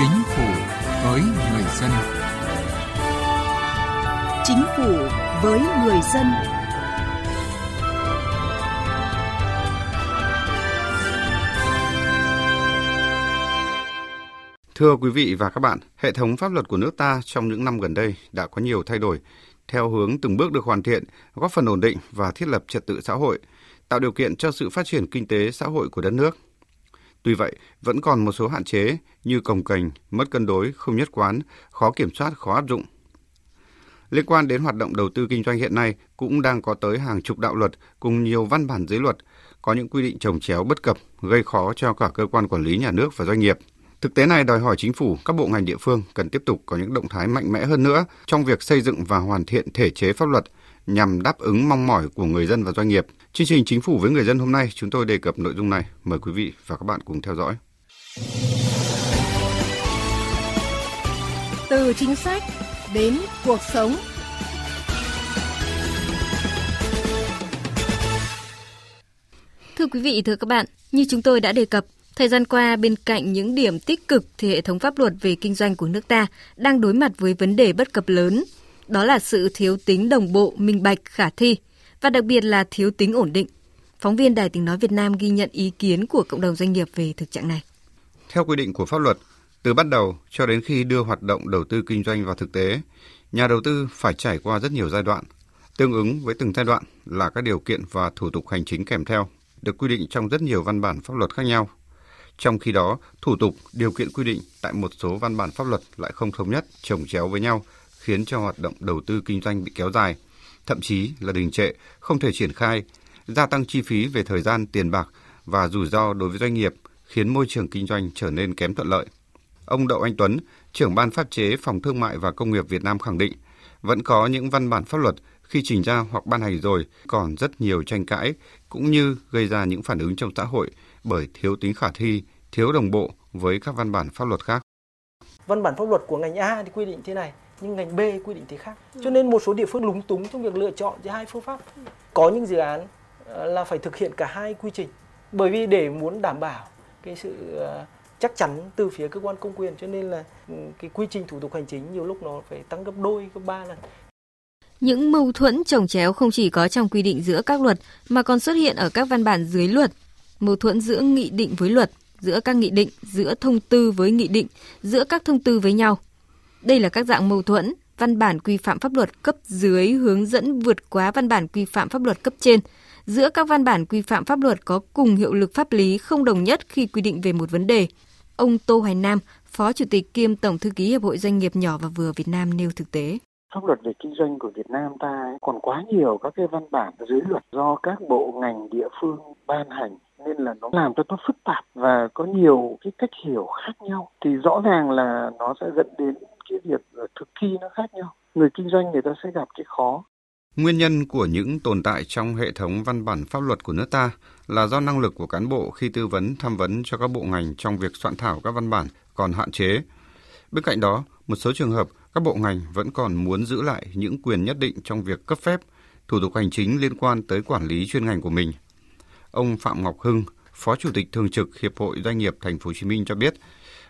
Chính phủ với người dân. Chính phủ với người dân. Thưa quý vị và các bạn, hệ thống pháp luật của nước ta trong những năm gần đây đã có nhiều thay đổi, theo hướng từng bước được hoàn thiện, góp phần ổn định và thiết lập trật tự xã hội, tạo điều kiện cho sự phát triển kinh tế xã hội của đất nước. Tuy vậy, vẫn còn một số hạn chế như cồng kềnh, mất cân đối, không nhất quán, khó kiểm soát, khó áp dụng. Liên quan đến hoạt động đầu tư kinh doanh hiện nay cũng đang có tới hàng chục đạo luật cùng nhiều văn bản dưới luật, có những quy định trồng chéo bất cập, gây khó cho cả cơ quan quản lý nhà nước và doanh nghiệp. Thực tế này đòi hỏi chính phủ, các bộ ngành địa phương cần tiếp tục có những động thái mạnh mẽ hơn nữa trong việc xây dựng và hoàn thiện thể chế pháp luật nhằm đáp ứng mong mỏi của người dân và doanh nghiệp. Chương trình Chính phủ với người dân hôm nay chúng tôi đề cập nội dung này. Mời quý vị và các bạn cùng theo dõi. Từ chính sách đến cuộc sống. Thưa quý vị, thưa các bạn, như chúng tôi đã đề cập, thời gian qua bên cạnh những điểm tích cực thì hệ thống pháp luật về kinh doanh của nước ta đang đối mặt với vấn đề bất cập lớn. Đó là sự thiếu tính đồng bộ, minh bạch, khả thi và đặc biệt là thiếu tính ổn định. Phóng viên Đài Tiếng Nói Việt Nam ghi nhận ý kiến của cộng đồng doanh nghiệp về thực trạng này. Theo quy định của pháp luật, từ bắt đầu cho đến khi đưa hoạt động đầu tư kinh doanh vào thực tế, nhà đầu tư phải trải qua rất nhiều giai đoạn. Tương ứng với từng giai đoạn là các điều kiện và thủ tục hành chính kèm theo, được quy định trong rất nhiều văn bản pháp luật khác nhau. Trong khi đó, thủ tục, điều kiện quy định tại một số văn bản pháp luật lại không thống nhất, trồng chéo với nhau, khiến cho hoạt động đầu tư kinh doanh bị kéo dài, thậm chí là đình trệ, không thể triển khai, gia tăng chi phí về thời gian, tiền bạc và rủi ro đối với doanh nghiệp, khiến môi trường kinh doanh trở nên kém thuận lợi. Ông Đậu Anh Tuấn, trưởng ban pháp chế Phòng Thương mại và Công nghiệp Việt Nam khẳng định, vẫn có những văn bản pháp luật khi trình ra hoặc ban hành rồi còn rất nhiều tranh cãi cũng như gây ra những phản ứng trong xã hội bởi thiếu tính khả thi, thiếu đồng bộ với các văn bản pháp luật khác. Văn bản pháp luật của ngành A thì quy định thế này, nhưng ngành B quy định thế khác. Cho nên một số địa phương lúng túng trong việc lựa chọn giữa hai phương pháp. Có những dự án ờ, là phải thực hiện cả hai quy trình. Bởi vì để muốn đảm bảo cái sự ờ, chắc chắn từ phía cơ quan công quyền cho nên là ừ, cái quy trình thủ tục hành chính nhiều lúc nó phải tăng gấp đôi gấp ba lần những mâu thuẫn trồng chéo không chỉ có trong quy định giữa các luật mà còn xuất hiện ở các văn bản dưới luật. Mâu thuẫn giữa nghị định với luật, giữa các nghị định, giữa thông tư với nghị định, giữa các thông tư với nhau. Đây là các dạng mâu thuẫn, văn bản quy phạm pháp luật cấp dưới hướng dẫn vượt quá văn bản quy phạm pháp luật cấp trên. Giữa các văn bản quy phạm pháp luật có cùng hiệu lực pháp lý không đồng nhất khi quy định về một vấn đề. Ông Tô Hoài Nam, Phó Chủ tịch kiêm Tổng Thư ký Hiệp hội Doanh nghiệp nhỏ và vừa Việt Nam nêu thực tế pháp luật về kinh doanh của Việt Nam ta còn quá nhiều các cái văn bản dưới luật do các bộ ngành địa phương ban hành nên là nó làm cho nó phức tạp và có nhiều cái cách hiểu khác nhau thì rõ ràng là nó sẽ dẫn đến cái việc thực thi nó khác nhau người kinh doanh người ta sẽ gặp cái khó Nguyên nhân của những tồn tại trong hệ thống văn bản pháp luật của nước ta là do năng lực của cán bộ khi tư vấn tham vấn cho các bộ ngành trong việc soạn thảo các văn bản còn hạn chế. Bên cạnh đó, một số trường hợp các bộ ngành vẫn còn muốn giữ lại những quyền nhất định trong việc cấp phép, thủ tục hành chính liên quan tới quản lý chuyên ngành của mình. Ông Phạm Ngọc Hưng, Phó Chủ tịch Thường trực Hiệp hội Doanh nghiệp Thành phố Hồ Chí Minh cho biết,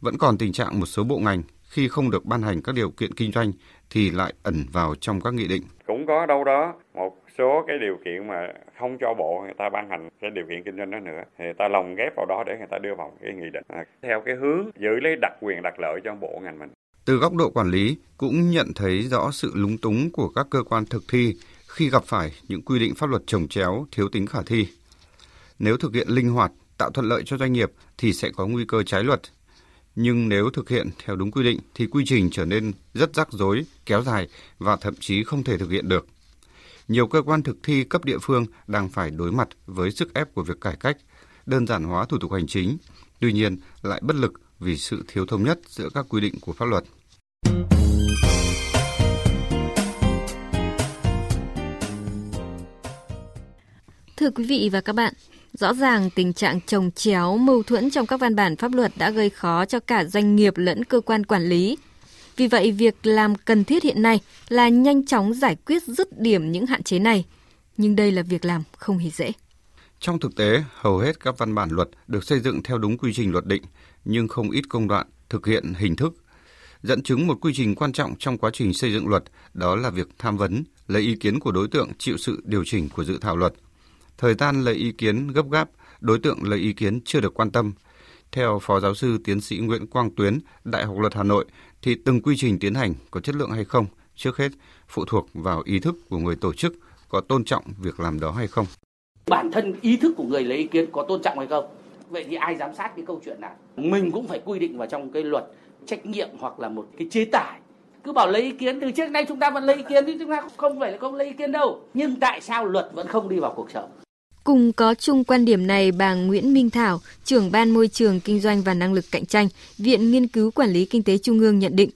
vẫn còn tình trạng một số bộ ngành khi không được ban hành các điều kiện kinh doanh thì lại ẩn vào trong các nghị định. Cũng có đâu đó một số cái điều kiện mà không cho bộ người ta ban hành cái điều kiện kinh doanh đó nữa thì người ta lồng ghép vào đó để người ta đưa vào cái nghị định à, theo cái hướng giữ lấy đặc quyền đặc lợi cho bộ ngành mình từ góc độ quản lý cũng nhận thấy rõ sự lúng túng của các cơ quan thực thi khi gặp phải những quy định pháp luật trồng chéo, thiếu tính khả thi. Nếu thực hiện linh hoạt, tạo thuận lợi cho doanh nghiệp thì sẽ có nguy cơ trái luật. Nhưng nếu thực hiện theo đúng quy định thì quy trình trở nên rất rắc rối, kéo dài và thậm chí không thể thực hiện được. Nhiều cơ quan thực thi cấp địa phương đang phải đối mặt với sức ép của việc cải cách, đơn giản hóa thủ tục hành chính, tuy nhiên lại bất lực vì sự thiếu thống nhất giữa các quy định của pháp luật. Thưa quý vị và các bạn, rõ ràng tình trạng trồng chéo mâu thuẫn trong các văn bản pháp luật đã gây khó cho cả doanh nghiệp lẫn cơ quan quản lý. Vì vậy, việc làm cần thiết hiện nay là nhanh chóng giải quyết dứt điểm những hạn chế này. Nhưng đây là việc làm không hề dễ. Trong thực tế, hầu hết các văn bản luật được xây dựng theo đúng quy trình luật định, nhưng không ít công đoạn thực thực hiện hình thức. Dẫn chứng một quy trình quan trọng trong quá trình xây dựng luật đó là việc tham vấn, lấy ý kiến của đối tượng chịu sự điều chỉnh của dự thảo luật. Thời gian lấy ý kiến gấp gáp, đối tượng lấy ý kiến chưa được quan tâm. Theo Phó Giáo sư Tiến sĩ Nguyễn Quang Tuyến, Đại học Luật Hà Nội, thì từng quy trình tiến hành có chất lượng hay không, trước hết phụ thuộc vào ý thức của người tổ chức có tôn trọng việc làm đó hay không. Bản thân ý thức của người lấy ý kiến có tôn trọng hay không? Vậy thì ai giám sát cái câu chuyện này? Mình cũng phải quy định vào trong cái luật trách nhiệm hoặc là một cái chế tài cứ bảo lấy ý kiến từ trước nay chúng ta vẫn lấy ý kiến chứ chúng ta không phải là không lấy ý kiến đâu nhưng tại sao luật vẫn không đi vào cuộc sống Cùng có chung quan điểm này, bà Nguyễn Minh Thảo, trưởng ban môi trường kinh doanh và năng lực cạnh tranh, Viện Nghiên cứu Quản lý Kinh tế Trung ương nhận định,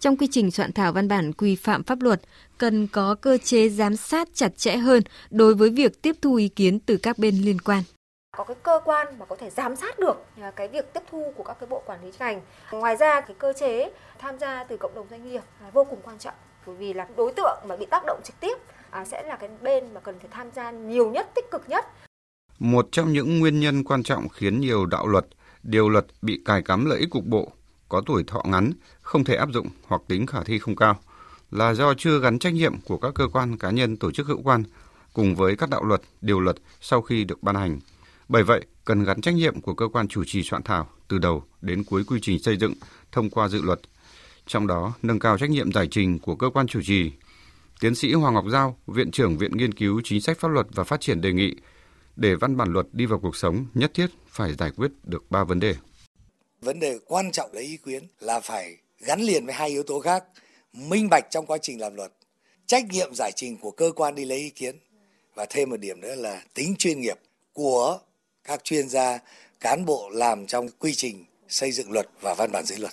trong quy trình soạn thảo văn bản quy phạm pháp luật, cần có cơ chế giám sát chặt chẽ hơn đối với việc tiếp thu ý kiến từ các bên liên quan có cái cơ quan mà có thể giám sát được cái việc tiếp thu của các cái bộ quản lý ngành. Ngoài ra cái cơ chế tham gia từ cộng đồng doanh nghiệp là vô cùng quan trọng bởi vì là đối tượng mà bị tác động trực tiếp à, sẽ là cái bên mà cần phải tham gia nhiều nhất, tích cực nhất. Một trong những nguyên nhân quan trọng khiến nhiều đạo luật, điều luật bị cài cắm lợi ích cục bộ, có tuổi thọ ngắn, không thể áp dụng hoặc tính khả thi không cao là do chưa gắn trách nhiệm của các cơ quan cá nhân tổ chức hữu quan cùng với các đạo luật, điều luật sau khi được ban hành. Bởi vậy, cần gắn trách nhiệm của cơ quan chủ trì soạn thảo từ đầu đến cuối quy trình xây dựng thông qua dự luật. Trong đó, nâng cao trách nhiệm giải trình của cơ quan chủ trì. Tiến sĩ Hoàng Ngọc Giao, Viện trưởng Viện Nghiên cứu Chính sách Pháp luật và Phát triển đề nghị, để văn bản luật đi vào cuộc sống, nhất thiết phải giải quyết được ba vấn đề. Vấn đề quan trọng lấy ý kiến là phải gắn liền với hai yếu tố khác, minh bạch trong quá trình làm luật, trách nhiệm giải trình của cơ quan đi lấy ý kiến và thêm một điểm nữa là tính chuyên nghiệp của các chuyên gia, cán bộ làm trong quy trình xây dựng luật và văn bản dưới luật.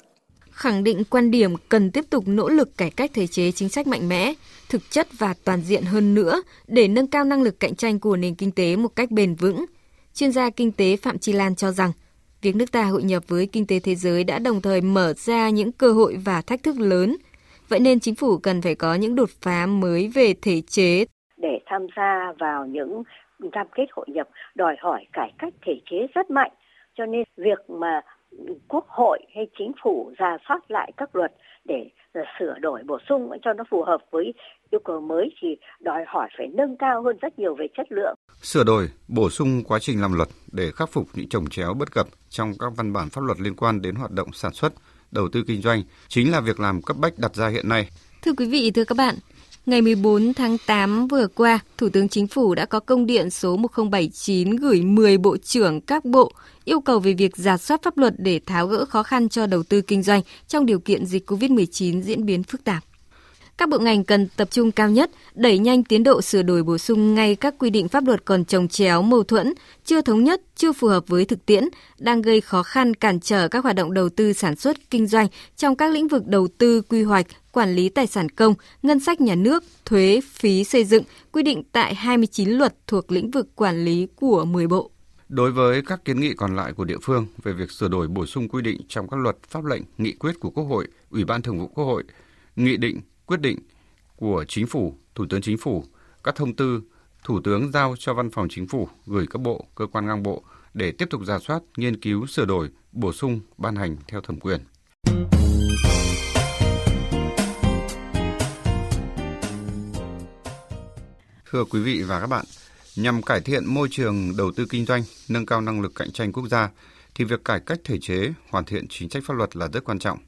Khẳng định quan điểm cần tiếp tục nỗ lực cải cách thể chế chính sách mạnh mẽ, thực chất và toàn diện hơn nữa để nâng cao năng lực cạnh tranh của nền kinh tế một cách bền vững. Chuyên gia kinh tế Phạm Chi Lan cho rằng, việc nước ta hội nhập với kinh tế thế giới đã đồng thời mở ra những cơ hội và thách thức lớn. Vậy nên chính phủ cần phải có những đột phá mới về thể chế để tham gia vào những cam kết hội nhập đòi hỏi cải cách thể chế rất mạnh cho nên việc mà quốc hội hay chính phủ ra soát lại các luật để sửa đổi bổ sung cho nó phù hợp với yêu cầu mới thì đòi hỏi phải nâng cao hơn rất nhiều về chất lượng. Sửa đổi, bổ sung quá trình làm luật để khắc phục những trồng chéo bất cập trong các văn bản pháp luật liên quan đến hoạt động sản xuất, đầu tư kinh doanh chính là việc làm cấp bách đặt ra hiện nay. Thưa quý vị, thưa các bạn, Ngày 14 tháng 8 vừa qua, Thủ tướng Chính phủ đã có công điện số 1079 gửi 10 bộ trưởng các bộ yêu cầu về việc giả soát pháp luật để tháo gỡ khó khăn cho đầu tư kinh doanh trong điều kiện dịch COVID-19 diễn biến phức tạp. Các bộ ngành cần tập trung cao nhất, đẩy nhanh tiến độ sửa đổi bổ sung ngay các quy định pháp luật còn trồng chéo, mâu thuẫn, chưa thống nhất, chưa phù hợp với thực tiễn, đang gây khó khăn cản trở các hoạt động đầu tư sản xuất, kinh doanh trong các lĩnh vực đầu tư, quy hoạch, quản lý tài sản công, ngân sách nhà nước, thuế, phí xây dựng, quy định tại 29 luật thuộc lĩnh vực quản lý của 10 bộ. Đối với các kiến nghị còn lại của địa phương về việc sửa đổi bổ sung quy định trong các luật, pháp lệnh, nghị quyết của Quốc hội, Ủy ban Thường vụ Quốc hội, nghị định, quyết định của Chính phủ, Thủ tướng Chính phủ, các thông tư, Thủ tướng giao cho Văn phòng Chính phủ gửi các bộ, cơ quan ngang bộ để tiếp tục giả soát, nghiên cứu, sửa đổi, bổ sung, ban hành theo thẩm quyền. Thưa quý vị và các bạn, nhằm cải thiện môi trường đầu tư kinh doanh, nâng cao năng lực cạnh tranh quốc gia, thì việc cải cách thể chế, hoàn thiện chính sách pháp luật là rất quan trọng.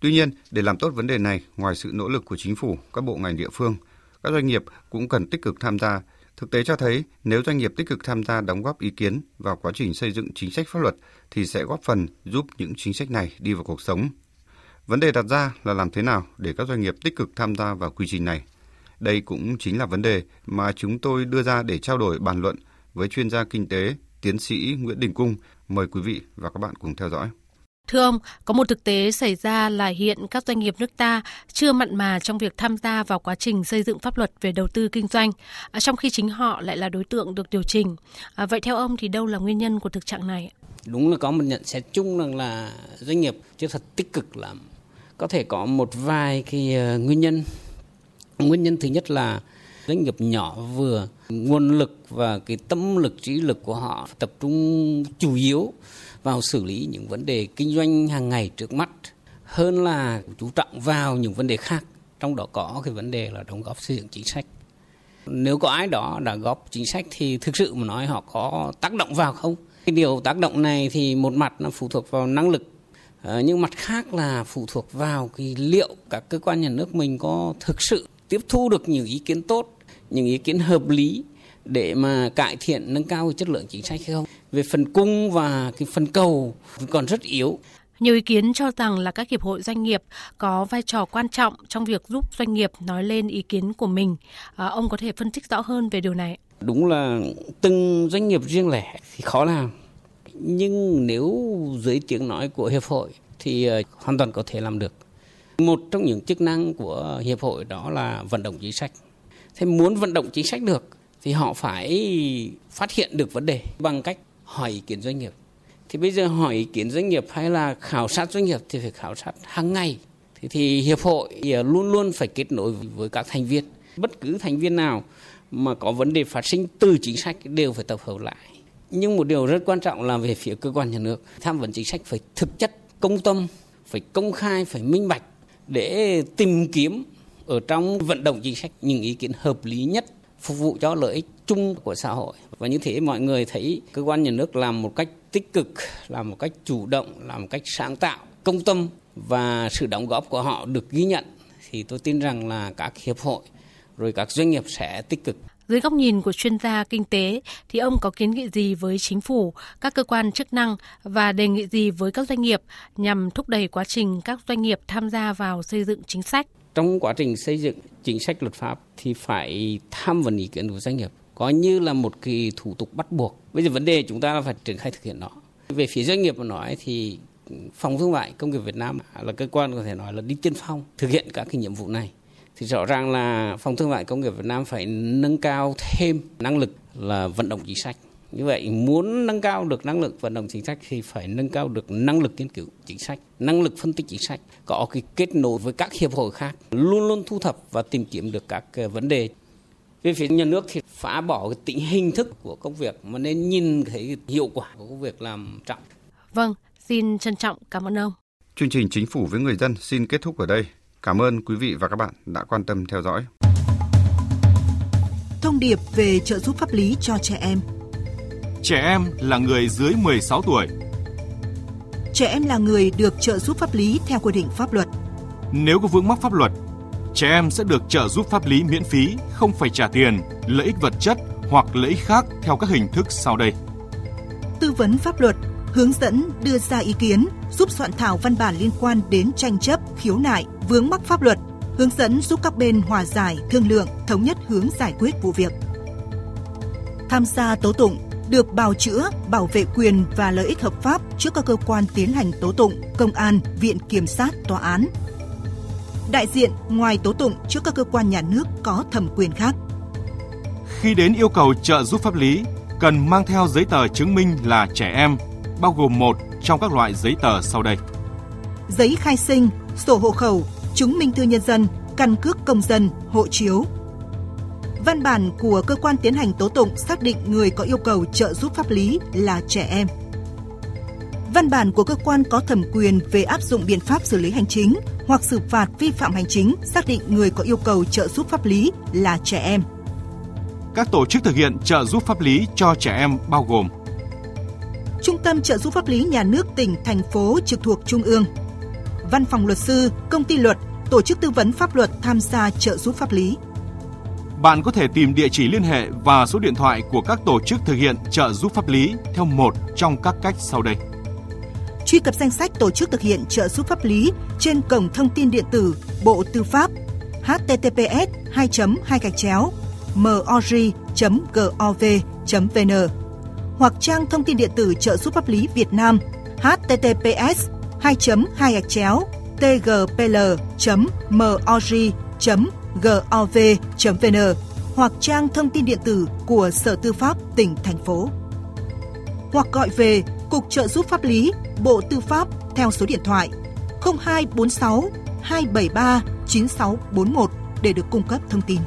Tuy nhiên, để làm tốt vấn đề này, ngoài sự nỗ lực của chính phủ, các bộ ngành địa phương, các doanh nghiệp cũng cần tích cực tham gia. Thực tế cho thấy, nếu doanh nghiệp tích cực tham gia đóng góp ý kiến vào quá trình xây dựng chính sách pháp luật thì sẽ góp phần giúp những chính sách này đi vào cuộc sống. Vấn đề đặt ra là làm thế nào để các doanh nghiệp tích cực tham gia vào quy trình này. Đây cũng chính là vấn đề mà chúng tôi đưa ra để trao đổi bàn luận với chuyên gia kinh tế, tiến sĩ Nguyễn Đình Cung. Mời quý vị và các bạn cùng theo dõi. Thưa ông, có một thực tế xảy ra là hiện các doanh nghiệp nước ta chưa mặn mà trong việc tham gia vào quá trình xây dựng pháp luật về đầu tư kinh doanh, à, trong khi chính họ lại là đối tượng được điều chỉnh. À, vậy theo ông thì đâu là nguyên nhân của thực trạng này? Đúng là có một nhận xét chung rằng là doanh nghiệp chưa thật tích cực lắm. Có thể có một vài cái ờ, nguyên nhân. Nguyên nhân thứ nhất là doanh nghiệp nhỏ vừa, nguồn lực và cái tâm lực, trí lực của họ tập trung chủ yếu vào xử lý những vấn đề kinh doanh hàng ngày trước mắt, hơn là chú trọng vào những vấn đề khác, trong đó có cái vấn đề là đóng góp xây dựng chính sách. Nếu có ai đó đã góp chính sách thì thực sự mà nói họ có tác động vào không? Cái điều tác động này thì một mặt nó phụ thuộc vào năng lực ờ, nhưng mặt khác là phụ thuộc vào cái liệu các cơ quan nhà nước mình có thực sự tiếp thu được những ý kiến tốt những ý kiến hợp lý để mà cải thiện nâng cao chất lượng chính sách hay không về phần cung và cái phần cầu còn rất yếu nhiều ý kiến cho rằng là các hiệp hội doanh nghiệp có vai trò quan trọng trong việc giúp doanh nghiệp nói lên ý kiến của mình. À, ông có thể phân tích rõ hơn về điều này. Đúng là từng doanh nghiệp riêng lẻ thì khó làm. Nhưng nếu dưới tiếng nói của hiệp hội thì uh, hoàn toàn có thể làm được. Một trong những chức năng của hiệp hội đó là vận động chính sách. Thế muốn vận động chính sách được thì họ phải phát hiện được vấn đề bằng cách hỏi ý kiến doanh nghiệp. Thì bây giờ hỏi ý kiến doanh nghiệp hay là khảo sát doanh nghiệp thì phải khảo sát hàng ngày. Thì, thì hiệp hội luôn luôn phải kết nối với các thành viên. Bất cứ thành viên nào mà có vấn đề phát sinh từ chính sách đều phải tập hợp lại. Nhưng một điều rất quan trọng là về phía cơ quan nhà nước tham vấn chính sách phải thực chất công tâm phải công khai phải minh bạch để tìm kiếm ở trong vận động chính sách những ý kiến hợp lý nhất phục vụ cho lợi ích chung của xã hội và như thế mọi người thấy cơ quan nhà nước làm một cách tích cực làm một cách chủ động làm một cách sáng tạo công tâm và sự đóng góp của họ được ghi nhận thì tôi tin rằng là các hiệp hội rồi các doanh nghiệp sẽ tích cực dưới góc nhìn của chuyên gia kinh tế thì ông có kiến nghị gì với chính phủ, các cơ quan chức năng và đề nghị gì với các doanh nghiệp nhằm thúc đẩy quá trình các doanh nghiệp tham gia vào xây dựng chính sách? Trong quá trình xây dựng chính sách luật pháp thì phải tham vấn ý kiến của doanh nghiệp coi như là một cái thủ tục bắt buộc. Bây giờ vấn đề chúng ta là phải triển khai thực hiện nó. Về phía doanh nghiệp mà nói thì phòng thương mại công nghiệp Việt Nam là cơ quan có thể nói là đi tiên phong thực hiện các cái nhiệm vụ này. Thì rõ ràng là phòng thương mại công nghiệp Việt Nam phải nâng cao thêm năng lực là vận động chính sách. Như vậy muốn nâng cao được năng lực vận động chính sách thì phải nâng cao được năng lực nghiên cứu chính sách, năng lực phân tích chính sách, có cái kết nối với các hiệp hội khác, luôn luôn thu thập và tìm kiếm được các vấn đề về phía nhà nước thì phá bỏ cái tính hình thức của công việc mà nên nhìn thấy hiệu quả của công việc làm trọng. Vâng, xin trân trọng cảm ơn ông. Chương trình Chính phủ với người dân xin kết thúc ở đây. Cảm ơn quý vị và các bạn đã quan tâm theo dõi. Thông điệp về trợ giúp pháp lý cho trẻ em. Trẻ em là người dưới 16 tuổi. Trẻ em là người được trợ giúp pháp lý theo quy định pháp luật. Nếu có vướng mắc pháp luật trẻ em sẽ được trợ giúp pháp lý miễn phí, không phải trả tiền, lợi ích vật chất hoặc lợi ích khác theo các hình thức sau đây. Tư vấn pháp luật, hướng dẫn đưa ra ý kiến, giúp soạn thảo văn bản liên quan đến tranh chấp, khiếu nại, vướng mắc pháp luật, hướng dẫn giúp các bên hòa giải, thương lượng, thống nhất hướng giải quyết vụ việc. Tham gia tố tụng được bào chữa, bảo vệ quyền và lợi ích hợp pháp trước các cơ quan tiến hành tố tụng, công an, viện kiểm sát, tòa án, đại diện ngoài tố tụng trước các cơ quan nhà nước có thẩm quyền khác. Khi đến yêu cầu trợ giúp pháp lý, cần mang theo giấy tờ chứng minh là trẻ em, bao gồm một trong các loại giấy tờ sau đây. Giấy khai sinh, sổ hộ khẩu, chứng minh thư nhân dân, căn cước công dân, hộ chiếu. Văn bản của cơ quan tiến hành tố tụng xác định người có yêu cầu trợ giúp pháp lý là trẻ em văn bản của cơ quan có thẩm quyền về áp dụng biện pháp xử lý hành chính hoặc xử phạt vi phạm hành chính xác định người có yêu cầu trợ giúp pháp lý là trẻ em. Các tổ chức thực hiện trợ giúp pháp lý cho trẻ em bao gồm Trung tâm trợ giúp pháp lý nhà nước tỉnh, thành phố trực thuộc Trung ương, Văn phòng luật sư, công ty luật, tổ chức tư vấn pháp luật tham gia trợ giúp pháp lý. Bạn có thể tìm địa chỉ liên hệ và số điện thoại của các tổ chức thực hiện trợ giúp pháp lý theo một trong các cách sau đây. Truy cập danh sách tổ chức thực hiện trợ giúp pháp lý trên cổng thông tin điện tử Bộ Tư pháp https 2 2 gạch chéo mori.gov.vn hoặc trang thông tin điện tử trợ giúp pháp lý Việt Nam https 2 2 gạch chéo gov.vn hoặc trang thông tin điện tử của Sở Tư pháp tỉnh, thành phố. Hoặc gọi về Cục trợ giúp pháp lý, Bộ Tư pháp theo số điện thoại 0246 273 9641 để được cung cấp thông tin.